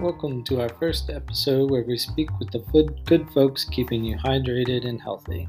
Welcome to our first episode where we speak with the good folks keeping you hydrated and healthy.